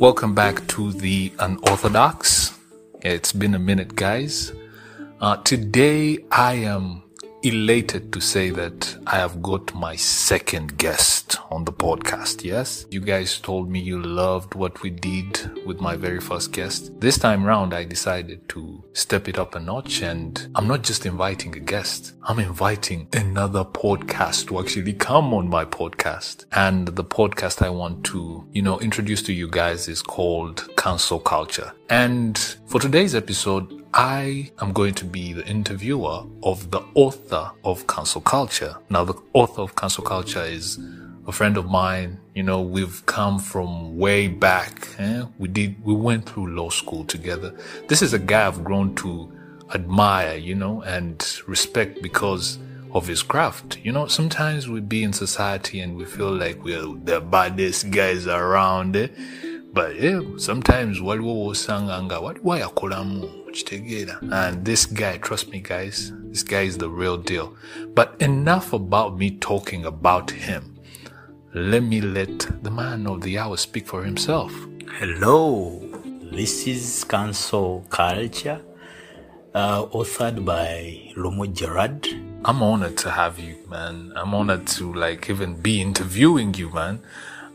Welcome back to the Unorthodox. It's been a minute, guys. Uh, today, I am elated to say that I have got my second guest on the podcast. Yes, you guys told me you loved what we did with my very first guest. This time round, I decided to step it up a notch and I'm not just inviting a guest. I'm inviting another podcast to actually come on my podcast. And the podcast I want to, you know, introduce to you guys is called Cancel Culture. And for today's episode, I am going to be the interviewer of the author of Cancel Culture. Now, the author of Cancel Culture is a friend of mine. You know, we've come from way back. Eh? We did, we went through law school together. This is a guy I've grown to admire, you know, and respect because of his craft. You know, sometimes we be in society and we feel like we're the baddest guys around. Eh? But yeah, sometimes waliwo wosanga nga waliwo ayakolamu okitegeera and this guy trust me guys this guy is the real deal. But enough about me talking about him. Let me let the man of the hour speak for himself. Hello, this is Cancel Culture, uh, authored by Lumu Gerard. i'm honored to have you man. I'm honored to like even be interviewing you man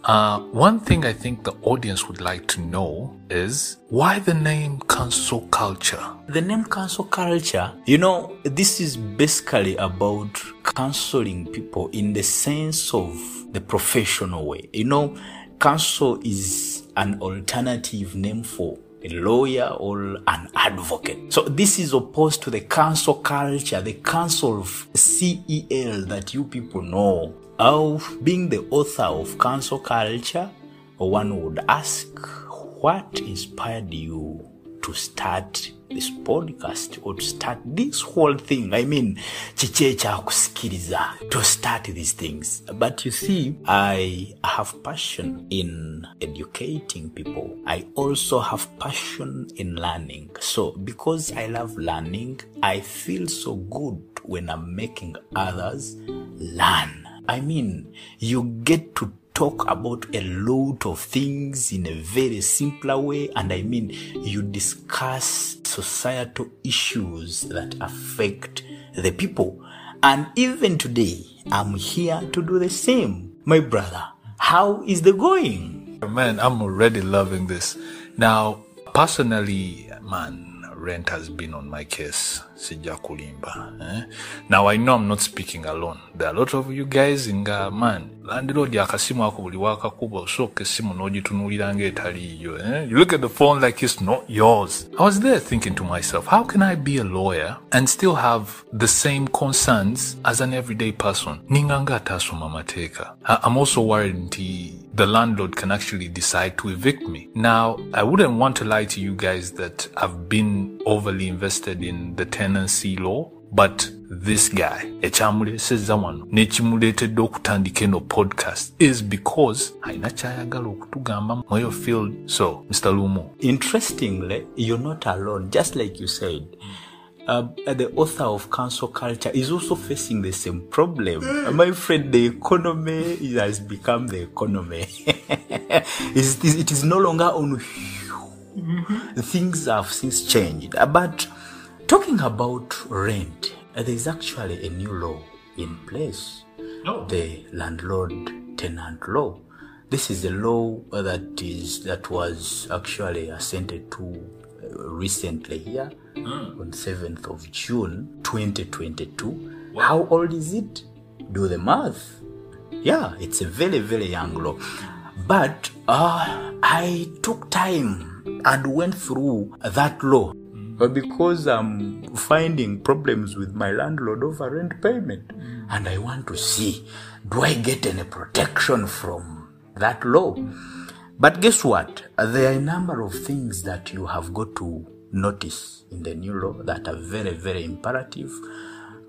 uh, one thing I think the audience would like to know is why the name cancel culture? The name Cancel Culture, you know, this is basically about canceling people in the sense of the professional way. You know, cancel is an alternative name for a lawyer or an advocate. So this is opposed to the cancel culture, the cancel of CEL that you people know. Of being the author of cancel culture, one would ask, what inspired you to start this podcast or to start this whole thing? I mean, chiche cha kusikiliza, to start these things. But you see, I have passion in educating people. I also have passion in learning. So because I love learning, I feel so good when I'm making others learn. I mean, you get to talk about a lot of things in a very simpler way. And I mean, you discuss societal issues that affect the people. And even today, I'm here to do the same. My brother, how is the going? Man, I'm already loving this. Now, personally, man, rent has been on my case. Sija kulimba. Eh? Now, I know I'm not speaking alone. There are a lot of you guys nga, man, landlord akasimu ako buli wakakuba osooka essimu n'ogitunuulira ng'etaliiyo. Eh? You look at the phone like it's not yours. I was there thinking to myself, how can I be a lawyer and still have the same concerns as an everyday person? Ninga nga ataasoma I'm also worried nti the landlord can actually decide to evict me. Now, I wouldn't want to lie to you guys that I've been overly invested in the tenancy law, but this guy, ekyamulesezza wano n'ekimuleetedde okutandika eno podcast is because alina kyayagala okutugamba mweyo field. So, Mr. Lumu, Interestingly, you're not alone. Just like you said, uh, the author of Council culture is also facing the same problem. Uh, My friend, the economy has become the economy. It is- it is no longer on. Things have since changed. Uh, But talking about rent, there is actually a new law in place the landlord tenant law. This is a law that is that was actually assented to uh, recently here on 7th of June 2022. How old is it? Do the math. Yeah, it's a very very young law. But uh, I took time and went through that law but because I'm finding problems with my landlord over rent payment, and I want to see do I get any protection from that law? But guess what? There are a number of things that you have got to notice in the new law that are very, very imperative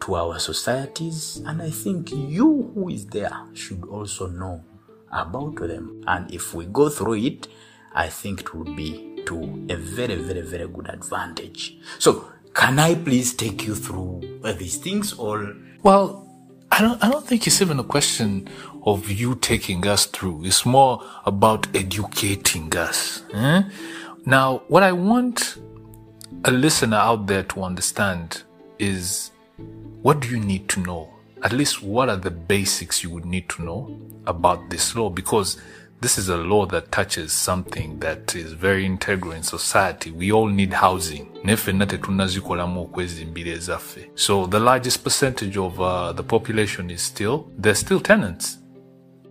to our societies, and I think you who is there should also know about them. And if we go through it, I think it would be to a very, very, very good advantage. So, can I please take you through uh, these things or Well, I don't, I don't think it's even a question of you taking us through. It's more about educating us. eh? Now, what I want a listener out there to understand is what do you need to know? At least what are the basics you would need to know about this law? Because this is a law that touches something that is very integral in society. We all need housing. So the largest percentage of uh, the population is still, they're still tenants.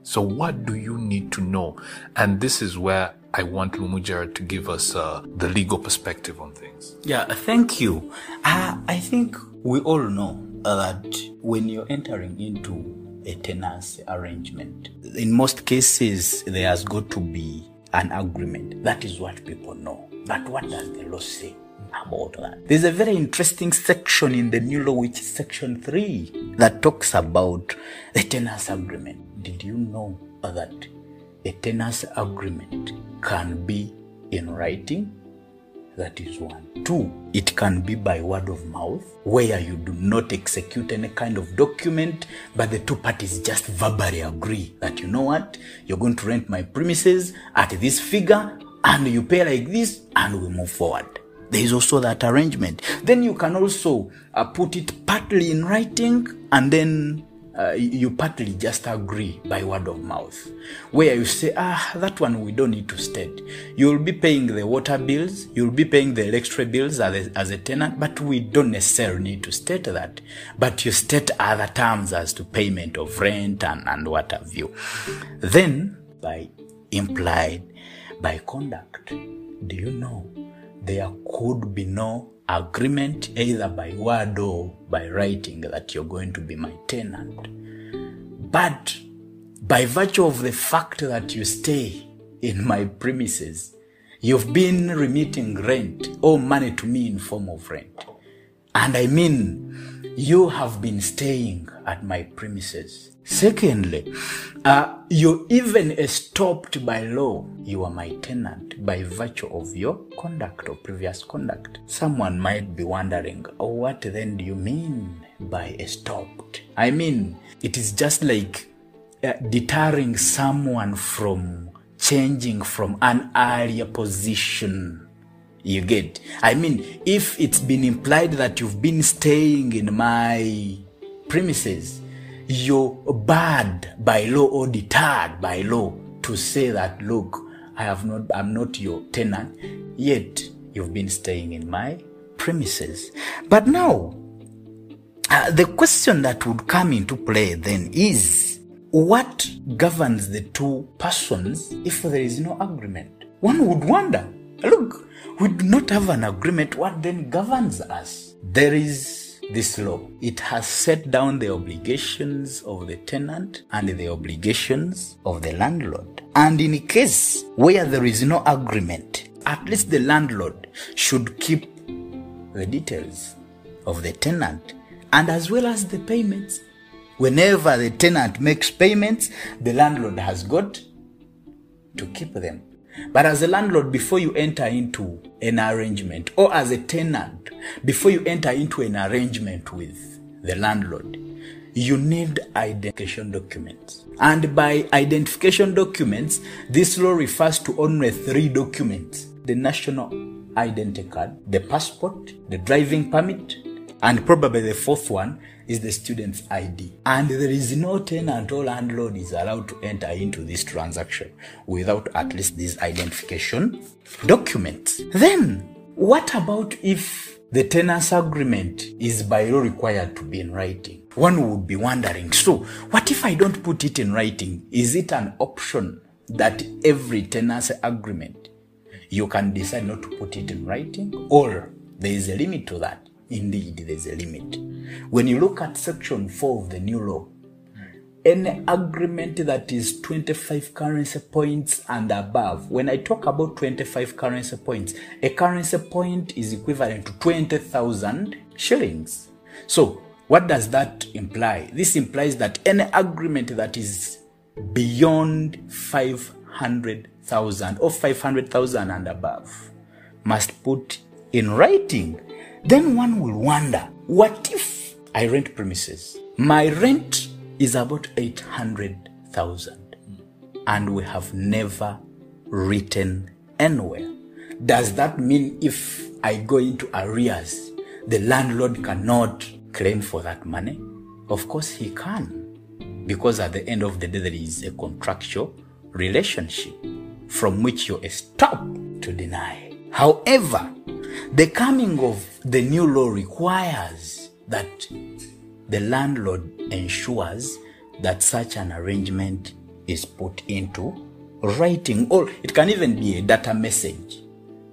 So what do you need to know? And this is where I want Lumu Gerard to give us uh, the legal perspective on things. Yeah, thank you. Uh, I think we all know that when you're entering into a tenancy arrangement, in most cases, there has got to be an agreement. That is what people know. But what does the law say? About that. There's a very interesting section in the new law, which is section 3, that talks about the tenancy agreement. Did you know that a tenancy agreement can be in writing? That is one. Two, it can be by word of mouth, where you do not execute any kind of document, but the two parties just verbally agree that you know what, you're going to rent my premises at this figure, and you pay like this, and we move forward. There is also that arrangement. Then you can also uh, put it partly in writing, and then uh, you partly just agree by word of mouth, where you say, ah, that one we don't need to state. You'll be paying the water bills, you'll be paying the electric bills as a, as a tenant, but we don't necessarily need to state that. But you state other terms as to payment of rent and, and what have you. Then, by implied, by conduct, do you know there could be no agreement either by word or by writing that you're going to be my tenant. But by virtue of the fact that you stay in my premises, you've been remitting rent or money to me in form of rent. And I mean, you have been staying at my premises. Secondly, uh, you even stopped by law. You are my tenant by virtue of your conduct or previous conduct. Someone might be wondering, oh, what then do you mean by stopped? I mean, it is just like uh, deterring someone from changing from an earlier position you get. I mean if it's been implied that you've been staying in my premises you're barred by law or deterred by law to say that look i have not i'm not your tenant yet you've been staying in my premises. But now uh, the question that would come into play then is what governs the two persons if there is no agreement? One would wonder. Look we do not have an agreement what then governs us. There is this law. It has set down the obligations of the tenant and the obligations of the landlord. And in a case where there is no agreement at least the landlord should keep the details of the tenant and as well as the payments. Whenever the tenant makes payments the landlord has got to keep them but as a landlord, before you enter into an arrangement, or as a tenant, before you enter into an arrangement with the landlord, you need identification documents. And by identification documents, this law refers to only three documents the national identity card, the passport, the driving permit, and probably the fourth one is the student's ID. And there is no tenant or landlord is allowed to enter into this transaction without at least this identification document. Then, what about if the tenant's agreement is by law required to be in writing? One would be wondering, so what if I don't put it in writing? Is it an option that every tenancy agreement you can decide not to put it in writing? Or there is a limit to that? Indeed, there's a limit. When you look at section 4 of the new law, any agreement that is 25 currency points and above, when I talk about 25 currency points, a currency point is equivalent to 20,000 shillings. So, what does that imply? This implies that any agreement that is beyond 500,000 or 500,000 and above must put in writing then one will wonder what if I rent premises? My rent is about 800,000 and we have never written anywhere. Does that mean if I go into arrears, the landlord cannot claim for that money? Of course, he can, because at the end of the day, there is a contractual relationship from which you stop to deny. However, the coming of the new law requires that the landlord ensures that such an arrangement is put into writing, or it can even be a data message.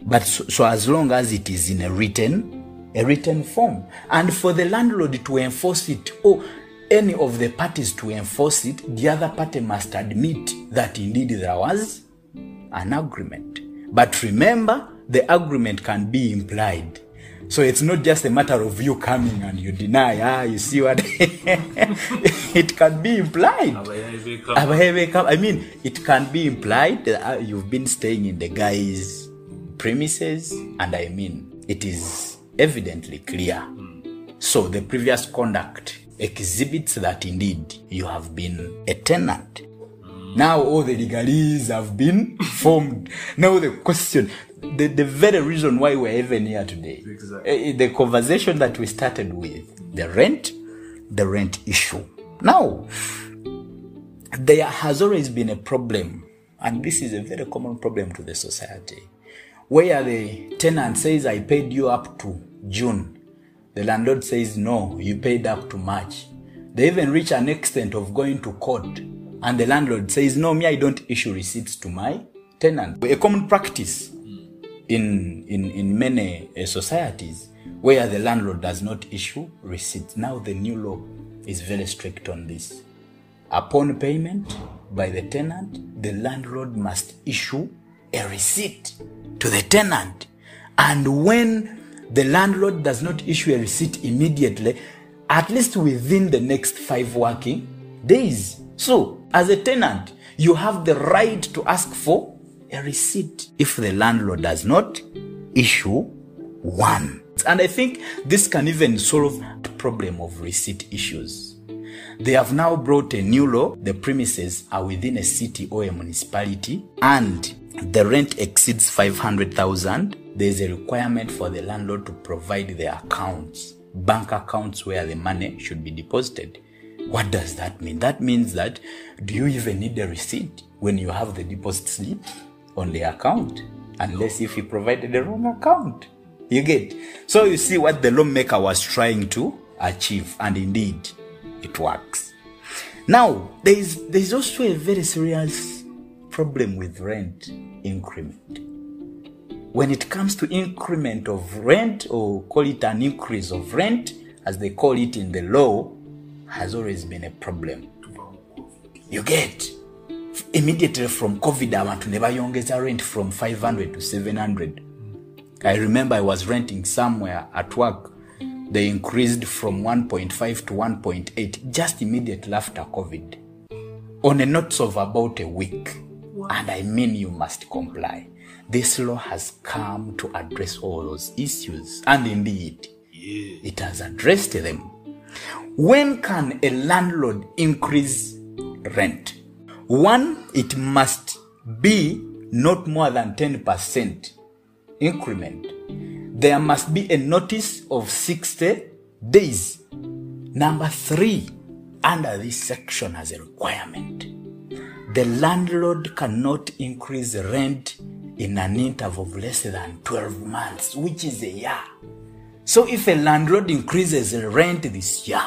But so, so as long as it is in a written, a written form, and for the landlord to enforce it, or any of the parties to enforce it, the other party must admit that indeed there was an agreement. But remember, the agreement can be implied. So it's not just a matter of you coming and you deny, ah, you see what? it can be implied. I mean, it can be implied that uh, you've been staying in the guy's premises, and I mean, it is evidently clear. So the previous conduct exhibits that indeed you have been a tenant. Now all the legalese have been formed. Now the question, the, the very reason why we're even here today, eh, the conversation that we started with, the rent, the rent issue. Now, there has always been a problem, and this is a very common problem to the society, where the tenant says, I paid you up to June. The landlord says, No, you paid up to March. They even reach an extent of going to court, and the landlord says, No, me, I don't issue receipts to my tenant. A common practice in, in, in many uh, societies where the landlord does not issue receipts. Now, the new law is very strict on this. Upon payment by the tenant, the landlord must issue a receipt to the tenant. And when the landlord does not issue a receipt immediately, at least within the next five working days. So, as a tenant, you have the right to ask for a receipt if the landlord does not issue one. And I think this can even solve the problem of receipt issues. They have now brought a new law. The premises are within a city or a municipality and the rent exceeds 500,000. There is a requirement for the landlord to provide the accounts, bank accounts where the money should be deposited. What does that mean? That means that do you even need a receipt when you have the deposit slip on the account? Unless if you provided the wrong account. You get? So you see what the lawmaker was trying to achieve, and indeed it works. Now, there is, there is also a very serious problem with rent increment. When it comes to increment of rent, or call it an increase of rent, as they call it in the law, has always been a problem. You get? Immediately from COVID, abantu ne bayongeza rent from 500 to 700. I remember I was renting somewhere at work. They increased from 1.5 to 1.8 just immediately after COVID. On a notice of about a week. And I mean, you must comply. This law has come to address all those issues. And indeed, it has addressed them. When can a landlord increase rent? One, it must be not more than 10% increment. There must be a notice of 60 days. Number three, under this section as a requirement, the landlord cannot increase rent in an interval of less than 12 months, which is a year. So if a landlord increases rent this year,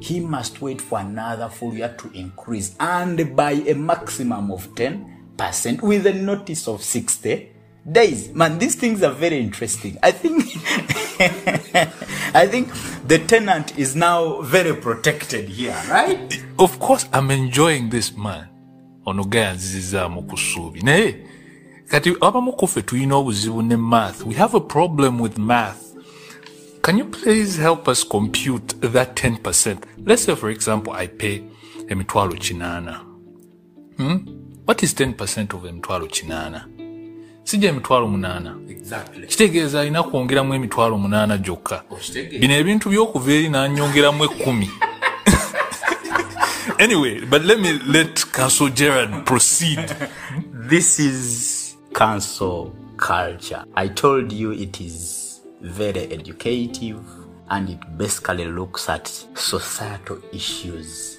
he must wait for another full year to increase and by a maximum of 10% with a notice of 60 days. Man, these things are very interesting. I think I think the tenant is now very protected here, right? of course i'm enjoying this man ono gayanzizizaamu kati abamu ku ffe tulina obuzibu ne math we have a problem with math can you please help us compute that 10% let's say for example i pay emitwalo kinaana hmm? what is 10% of emitwalo kinaana sijja emitwalo munaana Exactly. kitegeeza alina kwongeramu emitwalo munaana gyokka Okitegeeza. bino ebintu by'okuva eri n'anyongeramu ekkumi anyway, but let me let Counsel Gerard proceed. This is cancel culture. I told you it is very educative and it basically looks at societal issues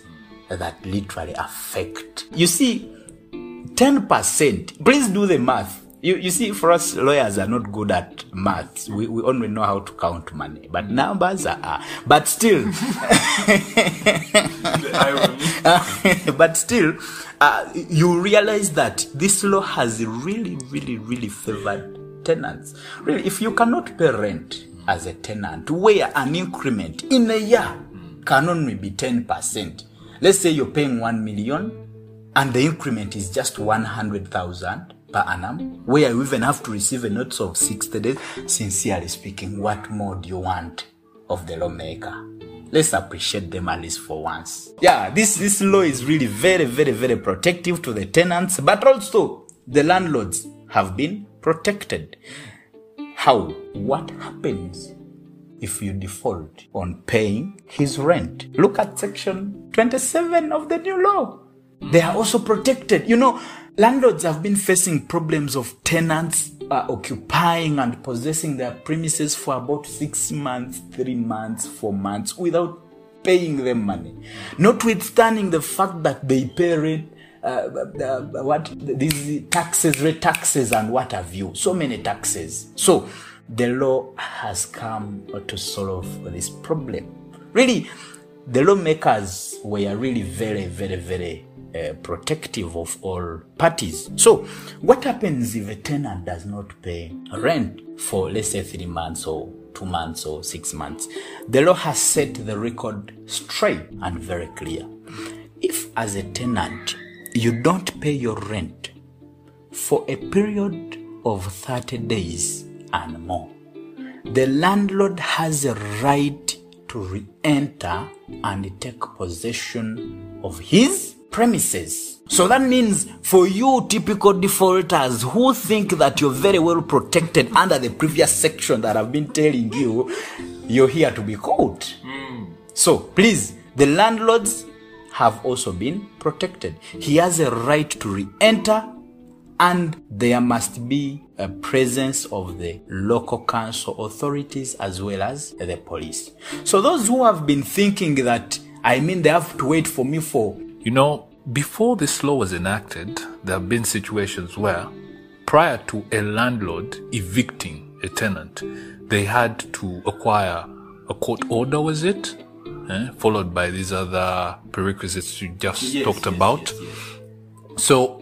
that literally affect. You see, 10%, please do the math. You, you see, for us lawyers are not good at maths. We, we only know how to count money, but numbers are. are. But still, but still, uh, you realize that this law has really, really, really favored tenants. Really, if you cannot pay rent as a tenant, where an increment in a year can only be 10%. Let's say you're paying 1 million and the increment is just 100,000 per annum, where you even have to receive a notice of 60 days. Sincerely speaking, what more do you want of the lawmaker? Let's appreciate them at least for once. Yeah, this, this law is really very, very, very protective to the tenants, but also the landlords have been protected. How? What happens if you default on paying his rent? Look at section 27 of the new law. They are also protected. You know, landlords have been facing problems of tenants uh, occupying and possessing their premises for about six months, three months, four months without paying them money. Notwithstanding the fact that they pay rent, what these taxes, rate taxes, and what have you, so many taxes. So the law has come to solve this problem. Really, the lawmakers were really very, very, very uh, protective of all parties. So, what happens if a tenant does not pay rent for, let's say, three months or two months or six months? The law has set the record straight and very clear. If, as a tenant, you don't pay your rent for a period of 30 days and more, the landlord has a right to re enter and take possession of his premises. So that means for you typical defaulters who think that you're very well protected under the previous section that I've been telling you, you're here to be caught. Hmm. So please, the landlords have also been protected. He has a right to re-enter and there must be a presence of the local council authorities as well as the police. So those who have been thinking that I mean they have to wait for me for You know, before this law was enacted, there have been situations where, prior to a landlord evicting a tenant, they had to acquire a court order, was it? Eh, Followed by these other prerequisites you just talked about. So,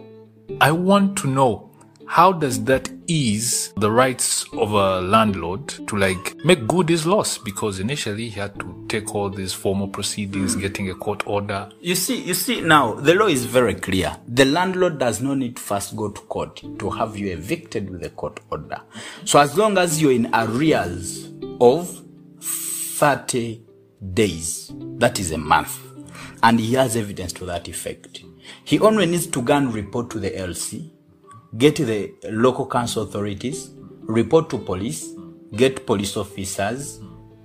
I want to know how does that ease the rights of a landlord to like make good his loss because initially he had to take all these formal proceedings getting a court order You see, you see now, the law is very clear. The landlord does not need to first go to court to have you evicted with a court order. So as long as you're in arrears of 30 days, that is a month, and he has evidence to that effect, he only needs to go and report to the LC, get the local council authorities, report to police, get police officers,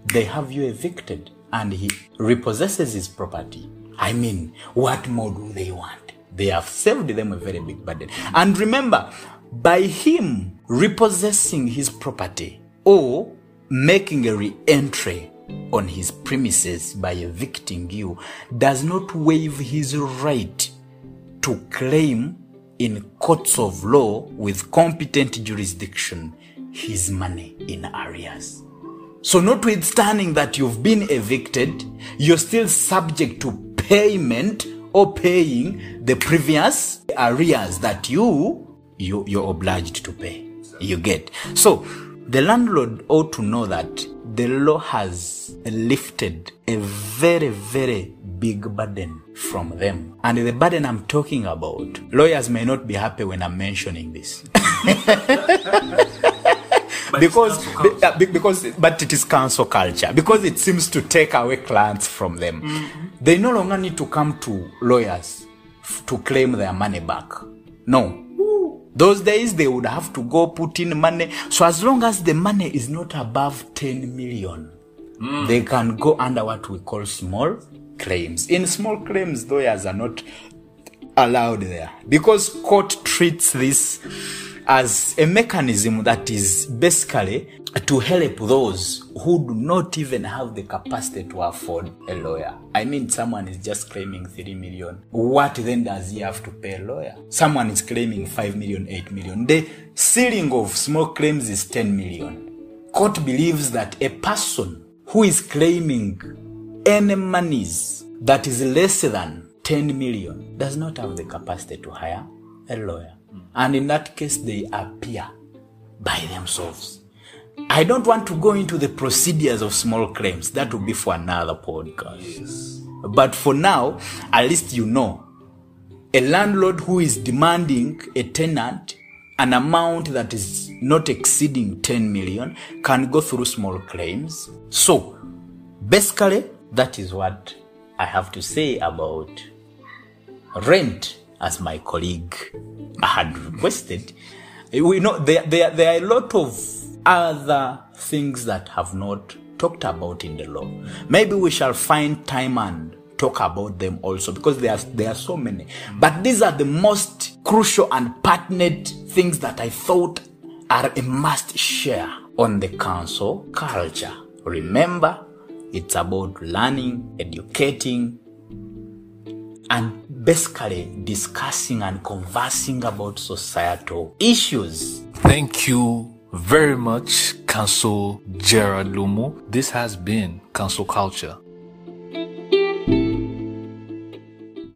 they have you evicted and he repossesses his property. I mean, what more do they want? They have saved them a very big burden. And remember, by him repossessing his property or making a re entry on his premises by evicting you does not waive his right to claim in courts of law with competent jurisdiction his money in arrears. So, notwithstanding that you've been evicted, you're still subject to payment or paying the previous arrears that you, you you're obliged to pay. You get. So, the landlord ought to know that the law has lifted a very, very big burden from them. And the burden I'm talking about, lawyers may not be happy when I'm mentioning this. because be- uh, because but it is council culture. Because it seems to take away clients from them. They no longer need to come to lawyers to claim their money back. No those days they would have to go put in money. So as long as the money is not above 10 million they can go under what we call small claims. In small claims, lawyers are not allowed there. Because court treats this as a mechanism that is basically to help those who do not even have the capacity to afford a lawyer. I mean, someone is just claiming 3 million. What then does he have to pay a lawyer? Someone is claiming 5 million, 8 million. The ceiling of small claims is 10 million. Court believes that a person who is claiming any monies that is less than 10 million does not have the capacity to hire a lawyer. And in that case, they appear by themselves. I don't want to go into the procedures of small claims. That will be for another podcast. But for now, at least you know a landlord who is demanding a tenant an amount that is not exceeding 10 million can go through small claims. So, basically, that is what I have to say about rent, as my colleague had requested. We know there, there, there are a lot of other things that have not talked about in the law. Maybe we shall find time and talk about them also because there are, there are so many. But these are the most crucial and pertinent things that I thought are a must share on the counsel culture. Remember, it's about learning, educating, and basically discussing and conversing about societal issues. Thank you very much, Counsel Gerard Lumu. This has been Counsel Culture.